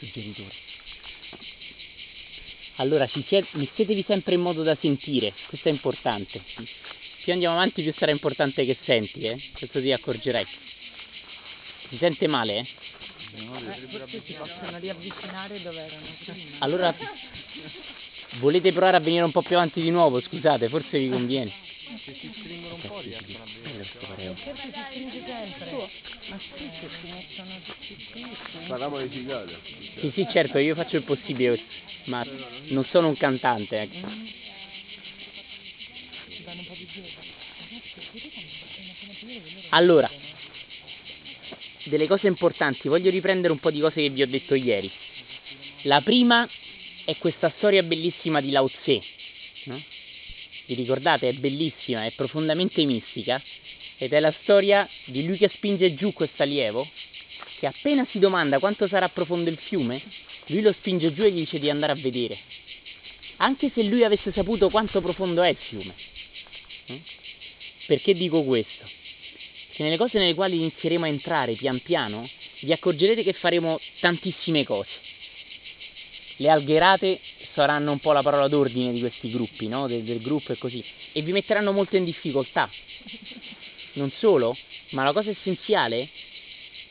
suggeritori. Allora, ci siete, mettetevi sempre in modo da sentire, questo è importante. Più andiamo avanti, più sarà importante che senti, eh? Questo ti accorgerai. Si sente male? Eh, forse si possono riavvicinare dove erano prima. Allora, volete provare a venire un po' più avanti di nuovo? Scusate, forse vi conviene. Se si stringono un po' riescono a vedere. Il cerchio si stringe sempre. Ma sì, se si mettono tutti. Parliamo di cicale. Sì, sì, certo, io faccio il possibile, ma non sono un cantante, ecco. Allora, delle cose importanti, voglio riprendere un po' di cose che vi ho detto ieri. La prima è questa storia bellissima di Lao Tse, no? Vi ricordate? È bellissima, è profondamente mistica ed è la storia di lui che spinge giù questo allievo che appena si domanda quanto sarà profondo il fiume, lui lo spinge giù e gli dice di andare a vedere. Anche se lui avesse saputo quanto profondo è il fiume. Eh? Perché dico questo? Che nelle cose nelle quali inizieremo a entrare pian piano, vi accorgerete che faremo tantissime cose. Le algherate saranno un po' la parola d'ordine di questi gruppi, no? del, del gruppo e così, e vi metteranno molto in difficoltà. Non solo, ma la cosa essenziale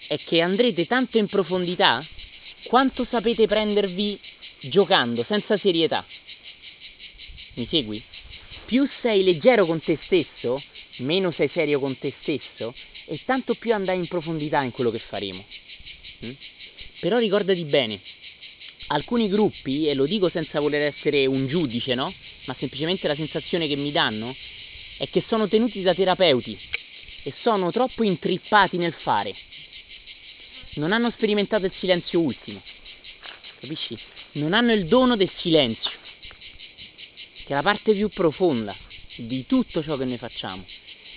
è che andrete tanto in profondità quanto sapete prendervi giocando, senza serietà. Mi segui? Più sei leggero con te stesso, meno sei serio con te stesso e tanto più andai in profondità in quello che faremo. Mm? Però ricordati bene, alcuni gruppi, e lo dico senza voler essere un giudice, no? Ma semplicemente la sensazione che mi danno è che sono tenuti da terapeuti e sono troppo intrippati nel fare. Non hanno sperimentato il silenzio ultimo. Capisci? Non hanno il dono del silenzio, che è la parte più profonda di tutto ciò che noi facciamo.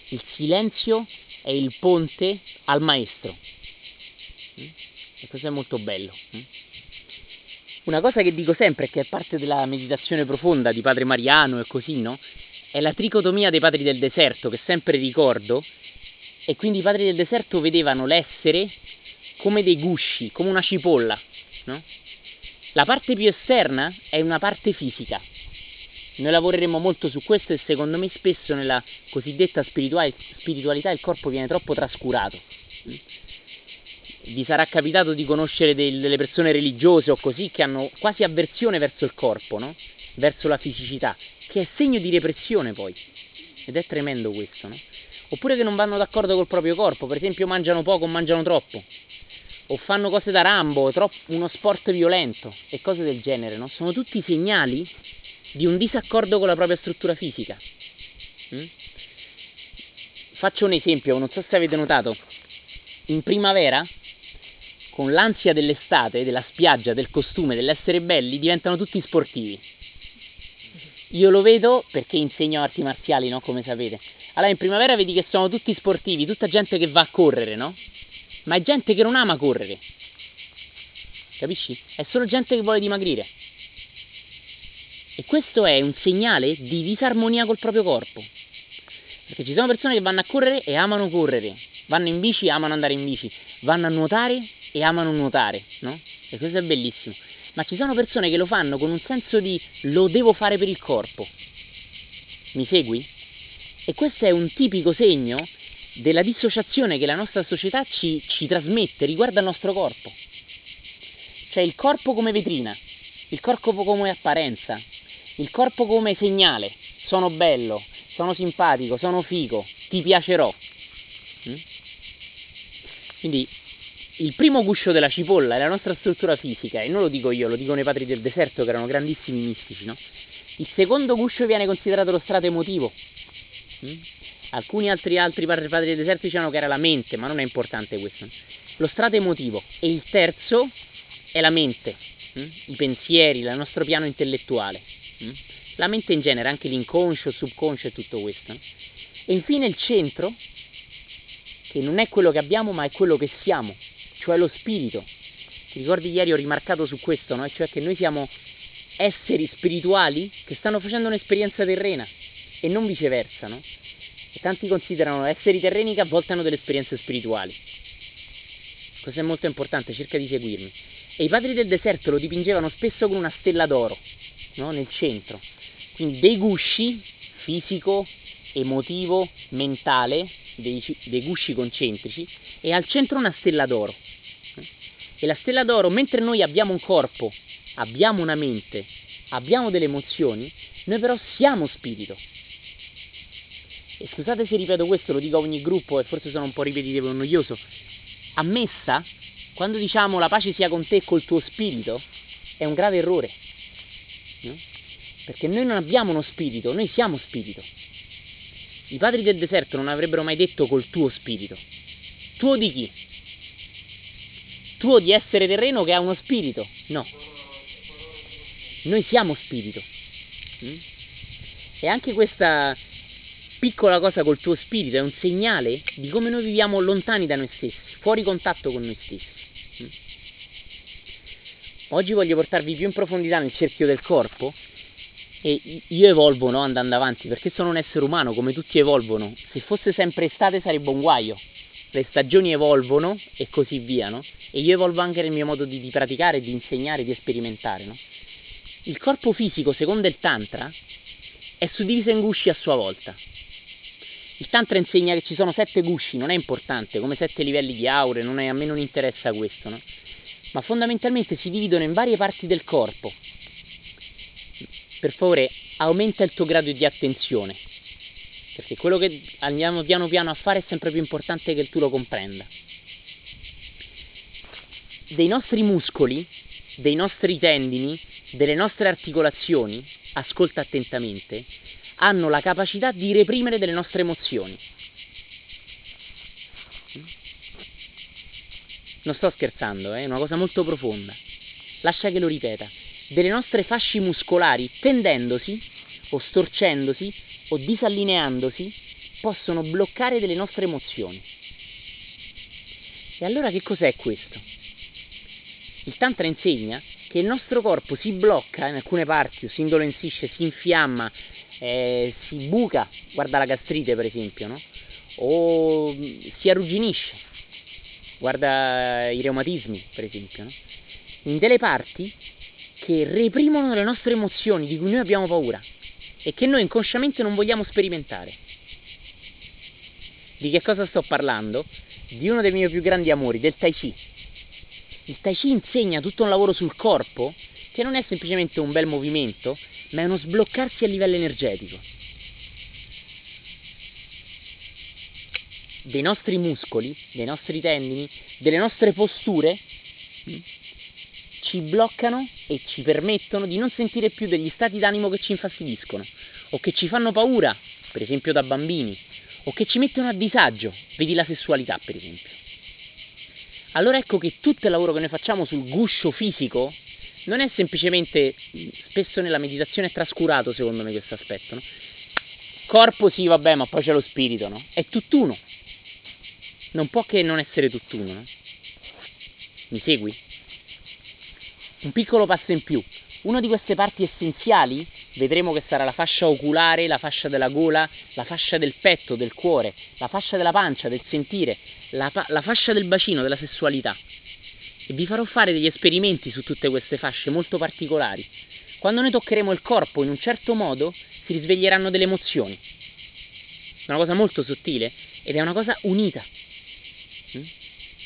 Il silenzio è il ponte al maestro. E questo è molto bello. Una cosa che dico sempre, che è parte della meditazione profonda di Padre Mariano e così, no? È la tricotomia dei padri del deserto, che sempre ricordo, e quindi i padri del deserto vedevano l'essere come dei gusci, come una cipolla, no? La parte più esterna è una parte fisica. Noi lavoreremo molto su questo e secondo me spesso nella cosiddetta spiritualità il corpo viene troppo trascurato. Vi sarà capitato di conoscere delle persone religiose o così che hanno quasi avversione verso il corpo, no? verso la fisicità, che è segno di repressione poi. Ed è tremendo questo, no? Oppure che non vanno d'accordo col proprio corpo, per esempio mangiano poco o mangiano troppo, o fanno cose da Rambo, troppo, uno sport violento e cose del genere, no? Sono tutti segnali di un disaccordo con la propria struttura fisica. Mm? Faccio un esempio, non so se avete notato, in primavera, con l'ansia dell'estate, della spiaggia, del costume, dell'essere belli, diventano tutti sportivi. Io lo vedo perché insegno arti marziali, no? Come sapete. Allora in primavera vedi che sono tutti sportivi, tutta gente che va a correre, no? Ma è gente che non ama correre. Capisci? È solo gente che vuole dimagrire. E questo è un segnale di disarmonia col proprio corpo. Perché ci sono persone che vanno a correre e amano correre, vanno in bici e amano andare in bici, vanno a nuotare e amano nuotare, no? E questo è bellissimo. Ma ci sono persone che lo fanno con un senso di lo devo fare per il corpo. Mi segui? E questo è un tipico segno della dissociazione che la nostra società ci, ci trasmette riguardo al nostro corpo. Cioè il corpo come vetrina, il corpo come apparenza, il corpo come segnale. Sono bello, sono simpatico, sono figo, ti piacerò. Mm? Quindi il primo guscio della cipolla è la nostra struttura fisica, e non lo dico io, lo dicono i padri del deserto che erano grandissimi mistici, no? Il secondo guscio viene considerato lo strato emotivo. Mm? Alcuni altri, altri padri, padri del deserto dicevano che era la mente, ma non è importante questo. Lo strato emotivo. E il terzo è la mente, mm? i pensieri, il nostro piano intellettuale. Mm? La mente in genere, anche l'inconscio, il subconscio e tutto questo. E infine il centro, che non è quello che abbiamo, ma è quello che siamo, cioè lo spirito. Ti ricordi ieri ho rimarcato su questo, no? Cioè che noi siamo esseri spirituali che stanno facendo un'esperienza terrena e non viceversa, no? E tanti considerano esseri terreni che a volte hanno delle esperienze spirituali. Questo è molto importante, cerca di seguirmi. E i padri del deserto lo dipingevano spesso con una stella d'oro, no? nel centro. Quindi dei gusci fisico, emotivo, mentale, dei, dei gusci concentrici, e al centro una stella d'oro. E la stella d'oro, mentre noi abbiamo un corpo, abbiamo una mente, abbiamo delle emozioni, noi però siamo spirito. E scusate se ripeto questo, lo dico a ogni gruppo e forse sono un po' ripetitivo e noioso. A messa, quando diciamo la pace sia con te e col tuo spirito, è un grave errore. No? Perché noi non abbiamo uno spirito, noi siamo spirito. I padri del deserto non avrebbero mai detto col tuo spirito. Tuo di chi? Tuo di essere terreno che ha uno spirito? No. Noi siamo spirito. Mm? E anche questa piccola cosa col tuo spirito è un segnale di come noi viviamo lontani da noi stessi, fuori contatto con noi stessi. Mm? Oggi voglio portarvi più in profondità nel cerchio del corpo e io evolvo no, andando avanti perché sono un essere umano come tutti evolvono. Se fosse sempre estate sarebbe un guaio. Le stagioni evolvono e così via, no? E io evolvo anche nel mio modo di, di praticare, di insegnare, di sperimentare, no? Il corpo fisico, secondo il Tantra, è suddiviso in gusci a sua volta. Il Tantra insegna che ci sono sette gusci, non è importante, come sette livelli di aure, è, a me non interessa questo, no? Ma fondamentalmente si dividono in varie parti del corpo. Per favore, aumenta il tuo grado di attenzione, perché quello che andiamo piano piano a fare è sempre più importante che tu lo comprenda. Dei nostri muscoli, dei nostri tendini, delle nostre articolazioni, ascolta attentamente, hanno la capacità di reprimere delle nostre emozioni. Non sto scherzando, eh, è una cosa molto profonda. Lascia che lo ripeta. Delle nostre fasci muscolari, tendendosi o storcendosi o disallineandosi, possono bloccare delle nostre emozioni. E allora che cos'è questo? Il Tantra insegna che il nostro corpo si blocca in alcune parti, o si indolenzisce, si infiamma, eh, si buca, guarda la gastrite per esempio, no? o si arrugginisce, guarda i reumatismi per esempio, no? in delle parti che reprimono le nostre emozioni di cui noi abbiamo paura e che noi inconsciamente non vogliamo sperimentare. Di che cosa sto parlando? Di uno dei miei più grandi amori, del Tai Chi. Il Tai Chi insegna tutto un lavoro sul corpo che non è semplicemente un bel movimento, ma è uno sbloccarsi a livello energetico. Dei nostri muscoli, dei nostri tendini, delle nostre posture ci bloccano e ci permettono di non sentire più degli stati d'animo che ci infastidiscono o che ci fanno paura, per esempio da bambini, o che ci mettono a disagio, vedi la sessualità per esempio. Allora ecco che tutto il lavoro che noi facciamo sul guscio fisico non è semplicemente, spesso nella meditazione è trascurato secondo me questo aspetto, no? Corpo sì, vabbè, ma poi c'è lo spirito, no? È tutt'uno. Non può che non essere tutt'uno, no? Mi segui? Un piccolo passo in più. Una di queste parti essenziali, vedremo che sarà la fascia oculare, la fascia della gola, la fascia del petto, del cuore, la fascia della pancia, del sentire, la, la fascia del bacino, della sessualità e vi farò fare degli esperimenti su tutte queste fasce molto particolari. Quando noi toccheremo il corpo in un certo modo si risveglieranno delle emozioni. È una cosa molto sottile ed è una cosa unita. Mm?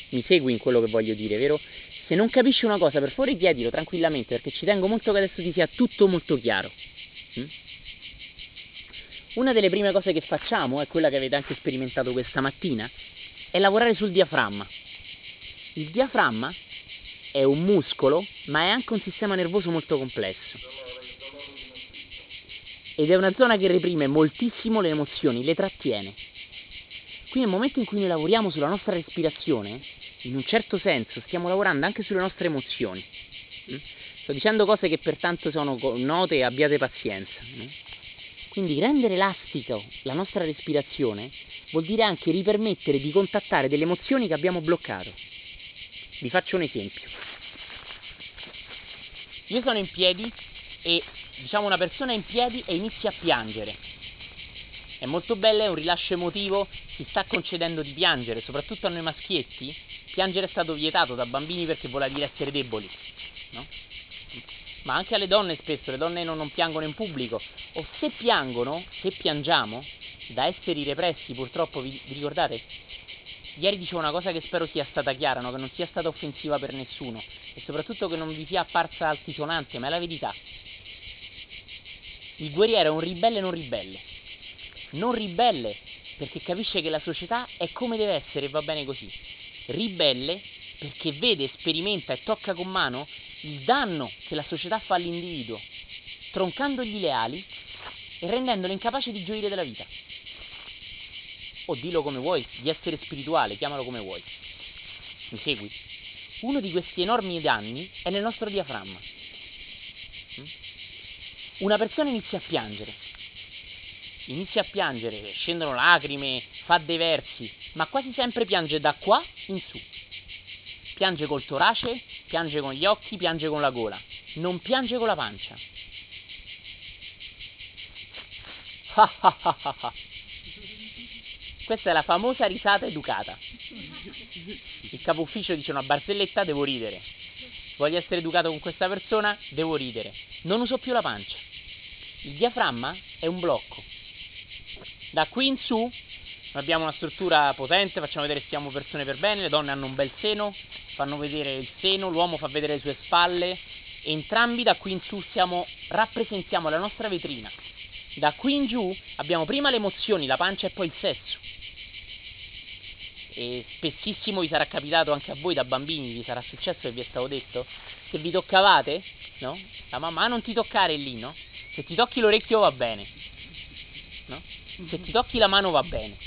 Mi segui in quello che voglio dire, vero? Se non capisci una cosa, per favore chiedilo tranquillamente perché ci tengo molto che adesso ti sia tutto molto chiaro. Mm? Una delle prime cose che facciamo, è quella che avete anche sperimentato questa mattina, è lavorare sul diaframma. Il diaframma è un muscolo, ma è anche un sistema nervoso molto complesso. Ed è una zona che reprime moltissimo le emozioni, le trattiene. Quindi nel momento in cui noi lavoriamo sulla nostra respirazione, in un certo senso stiamo lavorando anche sulle nostre emozioni. Mm? Sto dicendo cose che pertanto sono note e abbiate pazienza. Quindi rendere elastico la nostra respirazione vuol dire anche ripermettere di contattare delle emozioni che abbiamo bloccato. Vi faccio un esempio. Io sono in piedi e diciamo una persona in piedi e inizia a piangere. È molto bello, è un rilascio emotivo, si sta concedendo di piangere, soprattutto a noi maschietti piangere è stato vietato da bambini perché voleva dire essere deboli, no? Ma anche alle donne spesso, le donne non, non piangono in pubblico, o se piangono, se piangiamo, da esseri repressi purtroppo, vi, vi ricordate? Ieri dicevo una cosa che spero sia stata chiara, no? che non sia stata offensiva per nessuno e soprattutto che non vi sia apparsa altisonante, ma è la verità. Il guerriero è un ribelle non ribelle. Non ribelle perché capisce che la società è come deve essere e va bene così. Ribelle perché vede, sperimenta e tocca con mano il danno che la società fa all'individuo, troncandogli le ali e rendendolo incapace di gioire della vita. O dillo come vuoi, di essere spirituale, chiamalo come vuoi. Mi segui? Uno di questi enormi danni è nel nostro diaframma. Mm? Una persona inizia a piangere, inizia a piangere, scendono lacrime, fa dei versi, ma quasi sempre piange da qua in su. Piange col torace, piange con gli occhi, piange con la gola, non piange con la pancia. Questa è la famosa risata educata. Il capo ufficio dice una barzelletta, devo ridere. Voglio essere educato con questa persona, devo ridere. Non uso più la pancia. Il diaframma è un blocco. Da qui in su abbiamo una struttura potente, facciamo vedere che siamo persone per bene, le donne hanno un bel seno, fanno vedere il seno, l'uomo fa vedere le sue spalle, entrambi da qui in su siamo, rappresentiamo la nostra vetrina. Da qui in giù abbiamo prima le emozioni, la pancia e poi il sesso. E spessissimo vi sarà capitato anche a voi da bambini, vi sarà successo e vi è stato detto, che vi toccavate, no? La mamma, ah, non ti toccare lì, no? Se ti tocchi l'orecchio va bene, no? Se ti tocchi la mano va bene,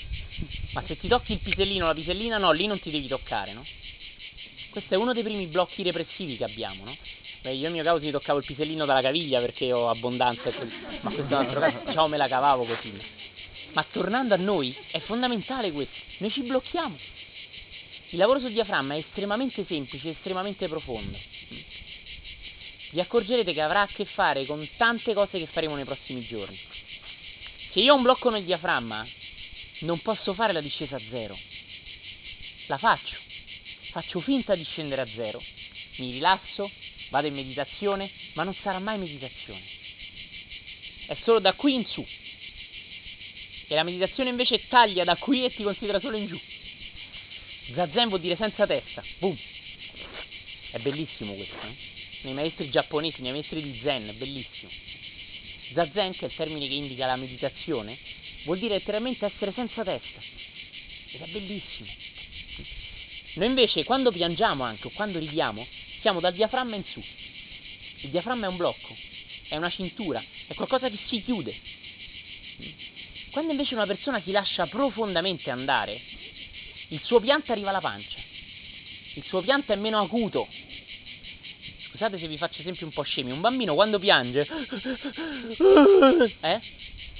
ma se ti tocchi il pisellino o la pisellina no, lì non ti devi toccare, no? Questo è uno dei primi blocchi repressivi che abbiamo, no? Beh, io in mio caso mi toccavo il pisellino dalla caviglia perché ho abbondanza, ma questo è un altro caso, diciamo me la cavavo così. Ma tornando a noi, è fondamentale questo, noi ci blocchiamo. Il lavoro sul diaframma è estremamente semplice, estremamente profondo vi accorgerete che avrà a che fare con tante cose che faremo nei prossimi giorni. Se io ho un blocco nel diaframma, non posso fare la discesa a zero. La faccio. Faccio finta di scendere a zero. Mi rilasso, vado in meditazione, ma non sarà mai meditazione. È solo da qui in su. E la meditazione invece taglia da qui e ti considera solo in giù. Zazen vuol dire senza testa. Boom. È bellissimo questo, eh? nei maestri giapponesi, nei maestri di Zen, bellissimo. Zazen, che è il termine che indica la meditazione, vuol dire letteralmente essere senza testa. Ed è bellissimo. Noi invece, quando piangiamo anche o quando ridiamo, siamo dal diaframma in su. Il diaframma è un blocco, è una cintura, è qualcosa che si chiude. Quando invece una persona si lascia profondamente andare, il suo pianto arriva alla pancia. Il suo pianto è meno acuto, Scusate se vi faccio esempi un po' scemi. Un bambino quando piange, eh?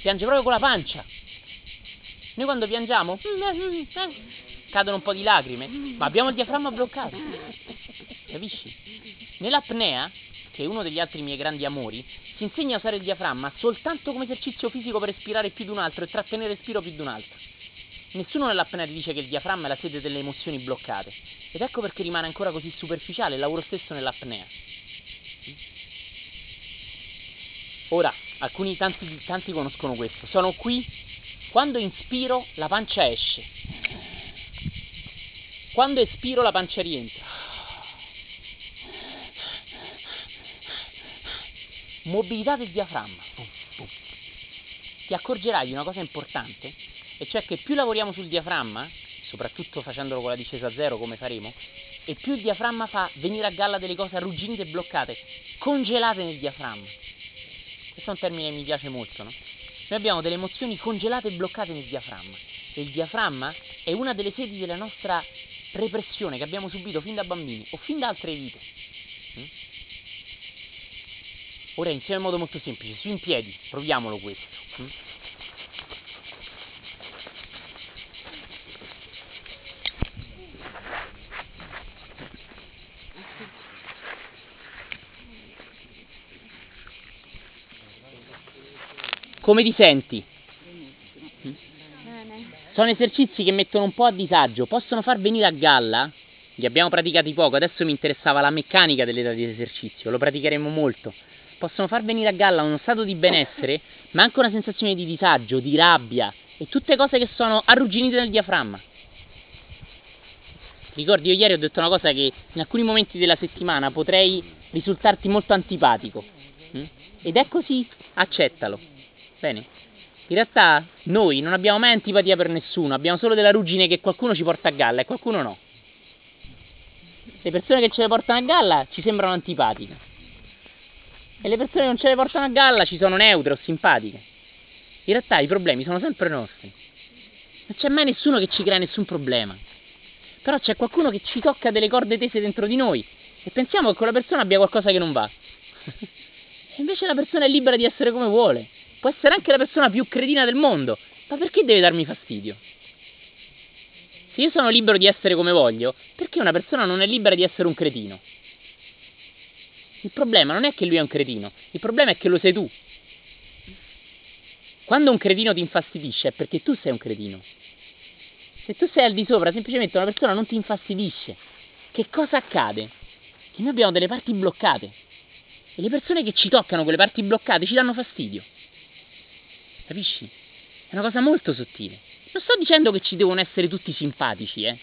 Piange proprio con la pancia. Noi quando piangiamo, cadono un po' di lacrime, ma abbiamo il diaframma bloccato. Capisci? Nell'apnea, che è uno degli altri miei grandi amori, si insegna a usare il diaframma soltanto come esercizio fisico per respirare più di un altro e trattenere il respiro più di un altro. Nessuno nell'apnea ti dice che il diaframma è la sede delle emozioni bloccate. Ed ecco perché rimane ancora così superficiale il lavoro stesso nell'apnea. Ora, alcuni tanti, tanti conoscono questo. Sono qui, quando inspiro la pancia esce. Quando espiro la pancia rientra. Mobilità del diaframma. Ti accorgerai di una cosa importante, e cioè che più lavoriamo sul diaframma, soprattutto facendolo con la discesa a zero come faremo, e più il diaframma fa venire a galla delle cose arrugginite e bloccate, congelate nel diaframma. Questo è un termine che mi piace molto, no? Noi abbiamo delle emozioni congelate e bloccate nel diaframma e il diaframma è una delle sedi della nostra repressione che abbiamo subito fin da bambini o fin da altre vite. Mm? Ora iniziamo in modo molto semplice, su in piedi, proviamolo questo. Mm? Come ti senti? Sono esercizi che mettono un po' a disagio, possono far venire a galla li abbiamo praticati poco, adesso mi interessava la meccanica dell'età di esercizio, lo praticheremo molto. Possono far venire a galla uno stato di benessere, ma anche una sensazione di disagio, di rabbia e tutte cose che sono arrugginite nel diaframma. Ricordi, io ieri ho detto una cosa che in alcuni momenti della settimana potrei risultarti molto antipatico. Mm? Ed è così, accettalo. Bene? In realtà noi non abbiamo mai antipatia per nessuno, abbiamo solo della ruggine che qualcuno ci porta a galla e qualcuno no. Le persone che ce le portano a galla ci sembrano antipatiche. E le persone che non ce le portano a galla ci sono neutre o simpatiche. In realtà i problemi sono sempre nostri. Non c'è mai nessuno che ci crea nessun problema. Però c'è qualcuno che ci tocca delle corde tese dentro di noi e pensiamo che quella persona abbia qualcosa che non va. e invece la persona è libera di essere come vuole. Può essere anche la persona più cretina del mondo, ma perché deve darmi fastidio? Se io sono libero di essere come voglio, perché una persona non è libera di essere un cretino? Il problema non è che lui è un cretino, il problema è che lo sei tu. Quando un cretino ti infastidisce è perché tu sei un cretino. Se tu sei al di sopra, semplicemente una persona non ti infastidisce. Che cosa accade? Che noi abbiamo delle parti bloccate. E le persone che ci toccano quelle parti bloccate ci danno fastidio. Capisci? È una cosa molto sottile. Non sto dicendo che ci devono essere tutti simpatici, eh.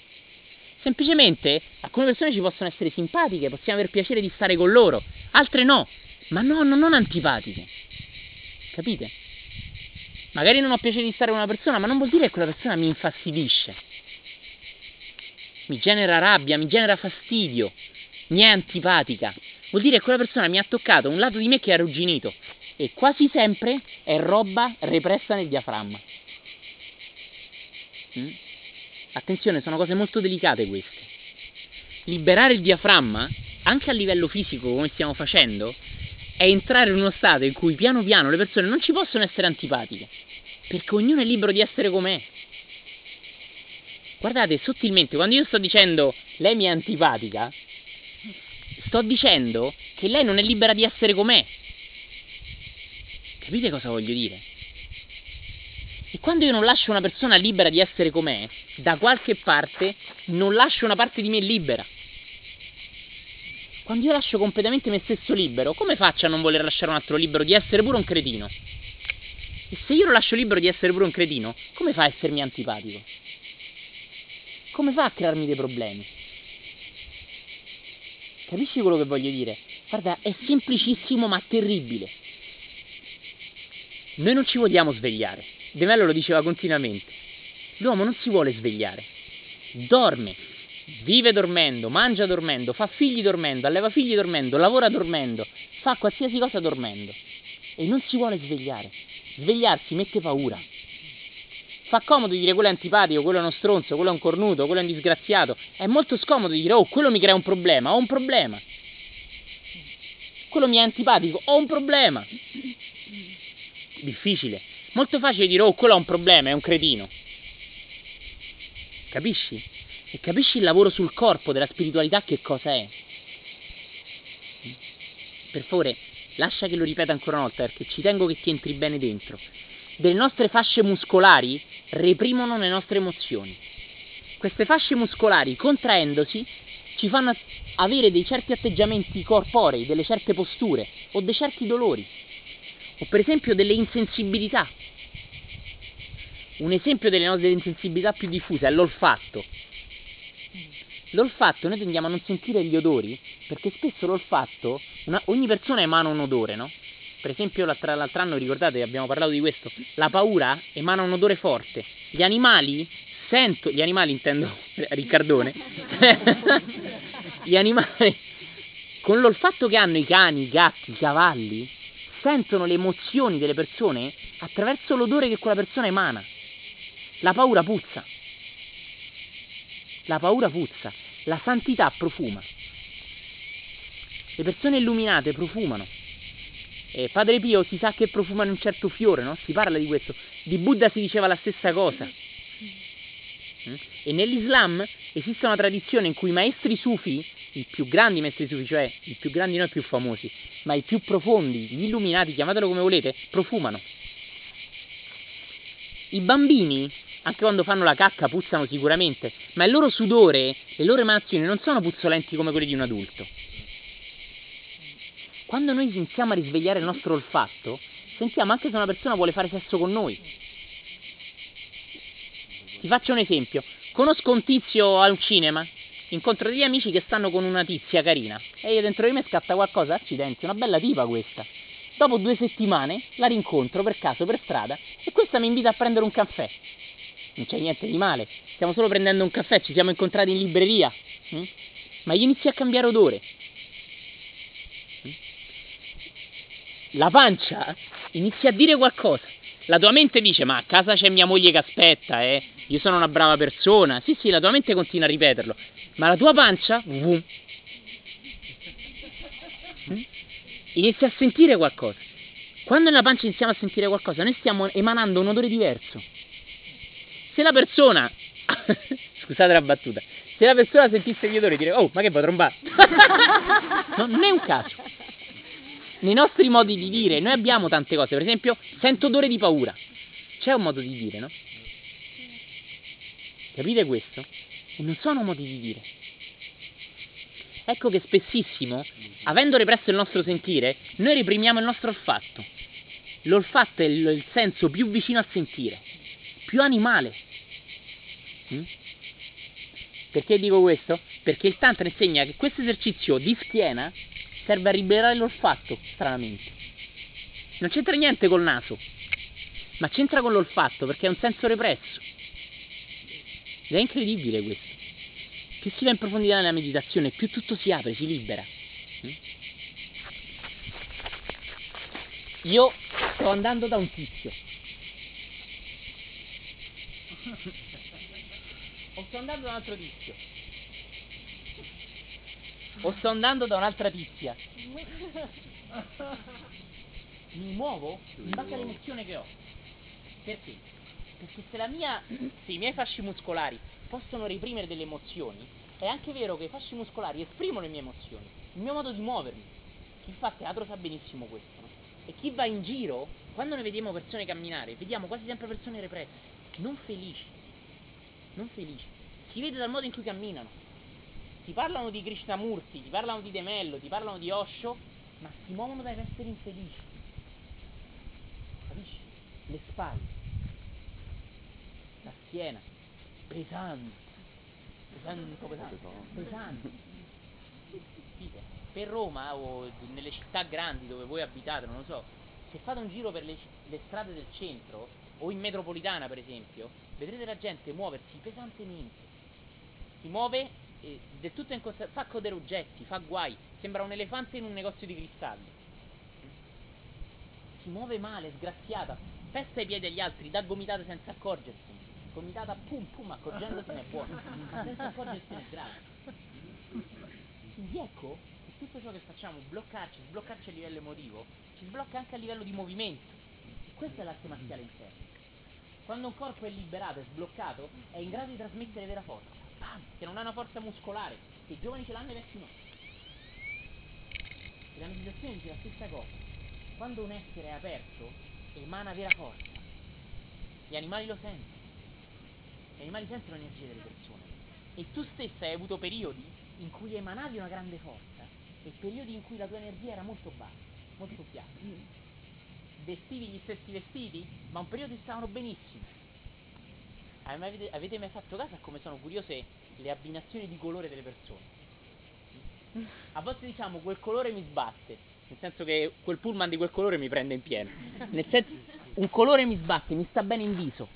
Semplicemente alcune persone ci possono essere simpatiche, possiamo aver piacere di stare con loro, altre no, ma no, no non antipatiche. Capite? Magari non ho piacere di stare con una persona, ma non vuol dire che quella persona mi infastidisce. Mi genera rabbia, mi genera fastidio, mi è antipatica. Vuol dire che quella persona mi ha toccato un lato di me che è arrugginito e quasi sempre è roba repressa nel diaframma. Mm? Attenzione, sono cose molto delicate queste. Liberare il diaframma, anche a livello fisico come stiamo facendo, è entrare in uno stato in cui piano piano le persone non ci possono essere antipatiche, perché ognuno è libero di essere com'è. Guardate, sottilmente, quando io sto dicendo lei mi è antipatica, sto dicendo che lei non è libera di essere com'è. Capite cosa voglio dire? E quando io non lascio una persona libera di essere com'è, da qualche parte non lascio una parte di me libera. Quando io lascio completamente me stesso libero, come faccio a non voler lasciare un altro libero di essere pure un cretino? E se io lo lascio libero di essere pure un cretino, come fa a essermi antipatico? Come fa a crearmi dei problemi? Capisci quello che voglio dire? Guarda, è semplicissimo ma terribile. Noi non ci vogliamo svegliare. De Mello lo diceva continuamente. L'uomo non si vuole svegliare. Dorme. Vive dormendo, mangia dormendo, fa figli dormendo, alleva figli dormendo, lavora dormendo, fa qualsiasi cosa dormendo. E non si vuole svegliare. Svegliarsi mette paura. Fa comodo dire quello è antipatico, quello è uno stronzo, quello è un cornuto, quello è un disgraziato. È molto scomodo dire oh, quello mi crea un problema, ho un problema. Quello mi è antipatico, ho un problema difficile. Molto facile dire, oh, quello ha un problema, è un cretino. Capisci? E capisci il lavoro sul corpo della spiritualità che cosa è? Per favore, lascia che lo ripeta ancora una volta perché ci tengo che ti entri bene dentro. Delle nostre fasce muscolari reprimono le nostre emozioni. Queste fasce muscolari, contraendosi, ci fanno avere dei certi atteggiamenti corporei, delle certe posture o dei certi dolori o per esempio delle insensibilità. Un esempio delle nostre insensibilità più diffuse è l'olfatto. L'olfatto noi tendiamo a non sentire gli odori perché spesso l'olfatto, una, ogni persona emana un odore, no? Per esempio l'altro, l'altro anno, ricordate, abbiamo parlato di questo, la paura emana un odore forte. Gli animali sentono, gli animali intendo Riccardone, gli animali con l'olfatto che hanno i cani, i gatti, i cavalli, sentono le emozioni delle persone attraverso l'odore che quella persona emana. La paura puzza. La paura puzza. La santità profuma. Le persone illuminate profumano. E Padre Pio si sa che profumano un certo fiore, no? Si parla di questo. Di Buddha si diceva la stessa cosa. E nell'Islam esiste una tradizione in cui i maestri sufi i più grandi maestri sufi, cioè i più grandi non i più famosi, ma i più profondi, gli illuminati, chiamatelo come volete, profumano. I bambini Anche quando fanno la cacca puzzano sicuramente, ma il loro sudore, le loro emanazioni non sono puzzolenti come quelle di un adulto. Quando noi iniziamo a risvegliare il nostro olfatto, sentiamo anche se una persona vuole fare sesso con noi. Ti faccio un esempio. Conosco un tizio al cinema, incontro degli amici che stanno con una tizia carina e io dentro di me scatta qualcosa, accidenti, una bella tipa questa. Dopo due settimane la rincontro per caso per strada e questa mi invita a prendere un caffè. Non c'è niente di male, stiamo solo prendendo un caffè, ci siamo incontrati in libreria. Mm? Ma io inizio a cambiare odore. Mm? La pancia inizia a dire qualcosa. La tua mente dice, ma a casa c'è mia moglie che aspetta, eh. Io sono una brava persona. Sì, sì, la tua mente continua a ripeterlo. Ma la tua pancia, vum, inizia a sentire qualcosa. Quando nella pancia iniziamo a sentire qualcosa, noi stiamo emanando un odore diverso. Se la persona, scusate la battuta, se la persona sentisse gli odori dire, oh, ma che vuoi trombare? no, non è un caso. Nei nostri modi di dire, noi abbiamo tante cose, per esempio, sento odore di paura. C'è un modo di dire, no? Capite questo? E non sono modi di dire. Ecco che spessissimo, avendo represso il nostro sentire, noi reprimiamo il nostro olfatto. L'olfatto è il, senso più vicino al sentire, più animale. Mm? Perché dico questo? Perché il Tantra insegna che questo esercizio di schiena serve a liberare l'olfatto, stranamente. Non c'entra niente col naso, ma c'entra con l'olfatto perché è un senso represso. Ed è incredibile questo più si va in profondità nella meditazione, più tutto si apre, si libera. Io sto andando da un tizio. O sto andando da un altro tizio. O sto andando da un'altra tizia. Mi muovo in base all'emozione che ho. Perché? Perché se la mia. se i miei fasci muscolari possono reprimere delle emozioni, è anche vero che i fasci muscolari esprimono le mie emozioni, il mio modo di muovermi. Chi fa teatro sa benissimo questo, no? E chi va in giro, quando noi vediamo persone camminare, vediamo quasi sempre persone represse, non felici. Non felici. Si vede dal modo in cui camminano. Ti parlano di Krishnamurti, ti parlano di Demello, ti parlano di Osho, ma si muovono da essere infelici. Capisci? Le spalle, la schiena, pesanti, pesanti, pesanti, pesanti. Capite? Per Roma o nelle città grandi dove voi abitate, non lo so, se fate un giro per le, le strade del centro o in metropolitana per esempio, vedrete la gente muoversi pesantemente. Si muove eh, del tutto in consa- fa codere oggetti, fa guai, sembra un elefante in un negozio di cristalli. Si muove male, sgraziata, pesta i piedi agli altri, dà gomitate senza accorgersene gomitata pum pum accorgendosene è buono, ma senza accorgersene è grave. Quindi ecco che tutto ciò che facciamo, bloccarci, sbloccarci a livello emotivo, ci sblocca anche a livello di movimento. E questa è l'arte marziale interna. Quando un corpo è liberato, è sbloccato, è in grado di trasmettere vera forza. Bam! Che non ha una forza muscolare, che i giovani ce l'hanno e i vecchi no. E la meditazione dice la stessa cosa. Quando un essere è aperto, emana vera forza. Gli animali lo sentono. Gli animali sentono l'energia delle persone. E tu stessa hai avuto periodi in cui emanavi una grande forza e periodi in cui la tua energia era molto bassa, molto piatta. Vestivi gli stessi vestiti, ma un periodo ti stavano benissimo. Avete, avete mai fatto caso a come sono curiose le abbinazioni di colore delle persone? A volte diciamo quel colore mi sbatte, nel senso che quel pullman di quel colore mi prende in pieno. Nel senso, un colore mi sbatte, mi sta bene in viso.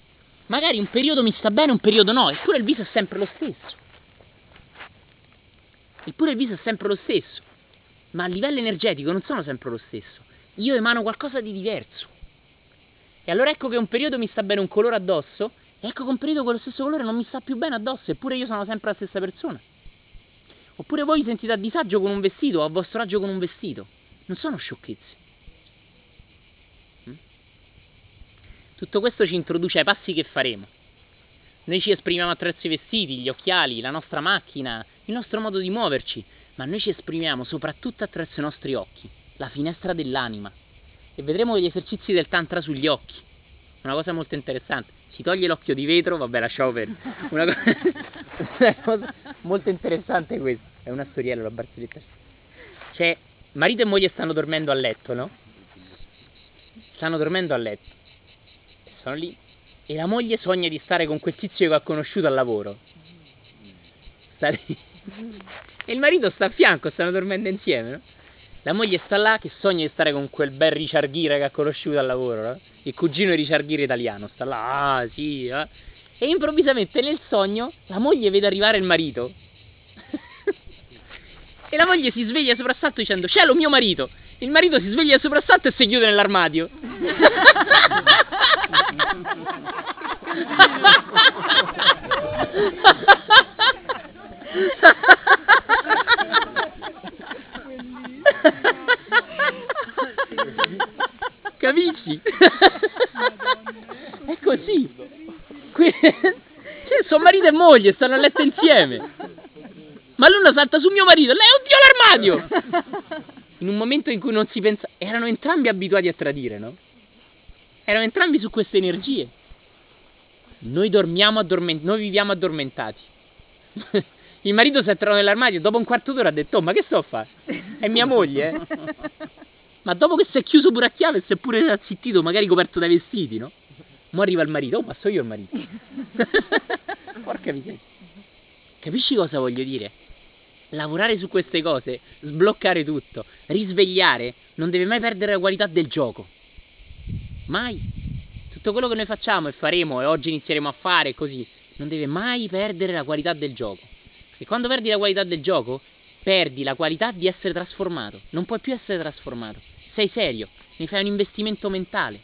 Magari un periodo mi sta bene, un periodo no, eppure il viso è sempre lo stesso. Eppure il viso è sempre lo stesso. Ma a livello energetico non sono sempre lo stesso. Io emano qualcosa di diverso. E allora ecco che un periodo mi sta bene un colore addosso, e ecco periodo quello stesso colore non mi sta più bene addosso, eppure io sono sempre la stessa persona. Oppure voi sentite a disagio con un vestito o a vostro agio con un vestito. Non sono sciocchezze. Mm? Tutto questo ci introduce ai passi che faremo. Noi ci esprimiamo attraverso i vestiti, gli occhiali, la nostra macchina, il nostro modo di muoverci, ma noi ci esprimiamo soprattutto attraverso i nostri occhi, la finestra dell'anima. E vedremo gli esercizi del Tantra sugli occhi. Una cosa molto interessante. Si toglie l'occhio di vetro, vabbè, lasciamo perdere. Una, co- una cosa molto interessante questa. È una storiella, la barzelletta. C'è marito e moglie stanno dormendo a letto, no? Stanno dormendo a letto. E sono lì. E la moglie sogna di stare con quel tizio che ha conosciuto al lavoro. Sta lì. E il marito sta a fianco, stanno dormendo insieme, no? La moglie sta là che sogna di stare con quel bel Richard Gere che ha conosciuto al lavoro, no? Il cugino di Richard Gere italiano, sta là, ah sì, eh. E improvvisamente nel sogno la moglie vede arrivare il marito. e la moglie si sveglia soprassalto dicendo, cielo mio marito! Il marito si sveglia soprassalto e si chiude nell'armadio. Capisci? È così. Que- cioè, suo marito e moglie stanno a letto insieme. Ma l'uno salta su mio marito, lei oddio l'armadio! In un momento in cui non si pensa... Erano entrambi abituati a tradire, no? Erano entrambi su queste energie. Noi dormiamo addormentati, noi viviamo addormentati. Il marito si è entrato nell'armadio dopo un quarto d'ora ha detto, oh, ma che sto a fare? È mia moglie, eh? Ma dopo che si è chiuso pure a chiave, si è pure zittito, magari coperto dai vestiti, no? Mo arriva il marito, oh, ma so io il marito. Porca miseria. Capisci cosa voglio dire? Lavorare su queste cose, sbloccare tutto, risvegliare, non deve mai perdere la qualità del gioco. Mai. Tutto quello che noi facciamo e faremo e oggi inizieremo a fare così, non deve mai perdere la qualità del gioco. Perché quando perdi la qualità del gioco, perdi la qualità di essere trasformato. Non puoi più essere trasformato. Sei serio, ne fai un investimento mentale.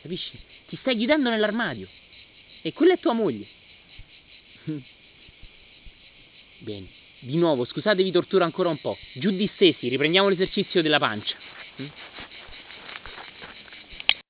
Capisci? Ti stai chiudendo nell'armadio. E quella è tua moglie. Bene. Di nuovo, scusatevi tortura ancora un po'. Giù distesi, riprendiamo l'esercizio della pancia.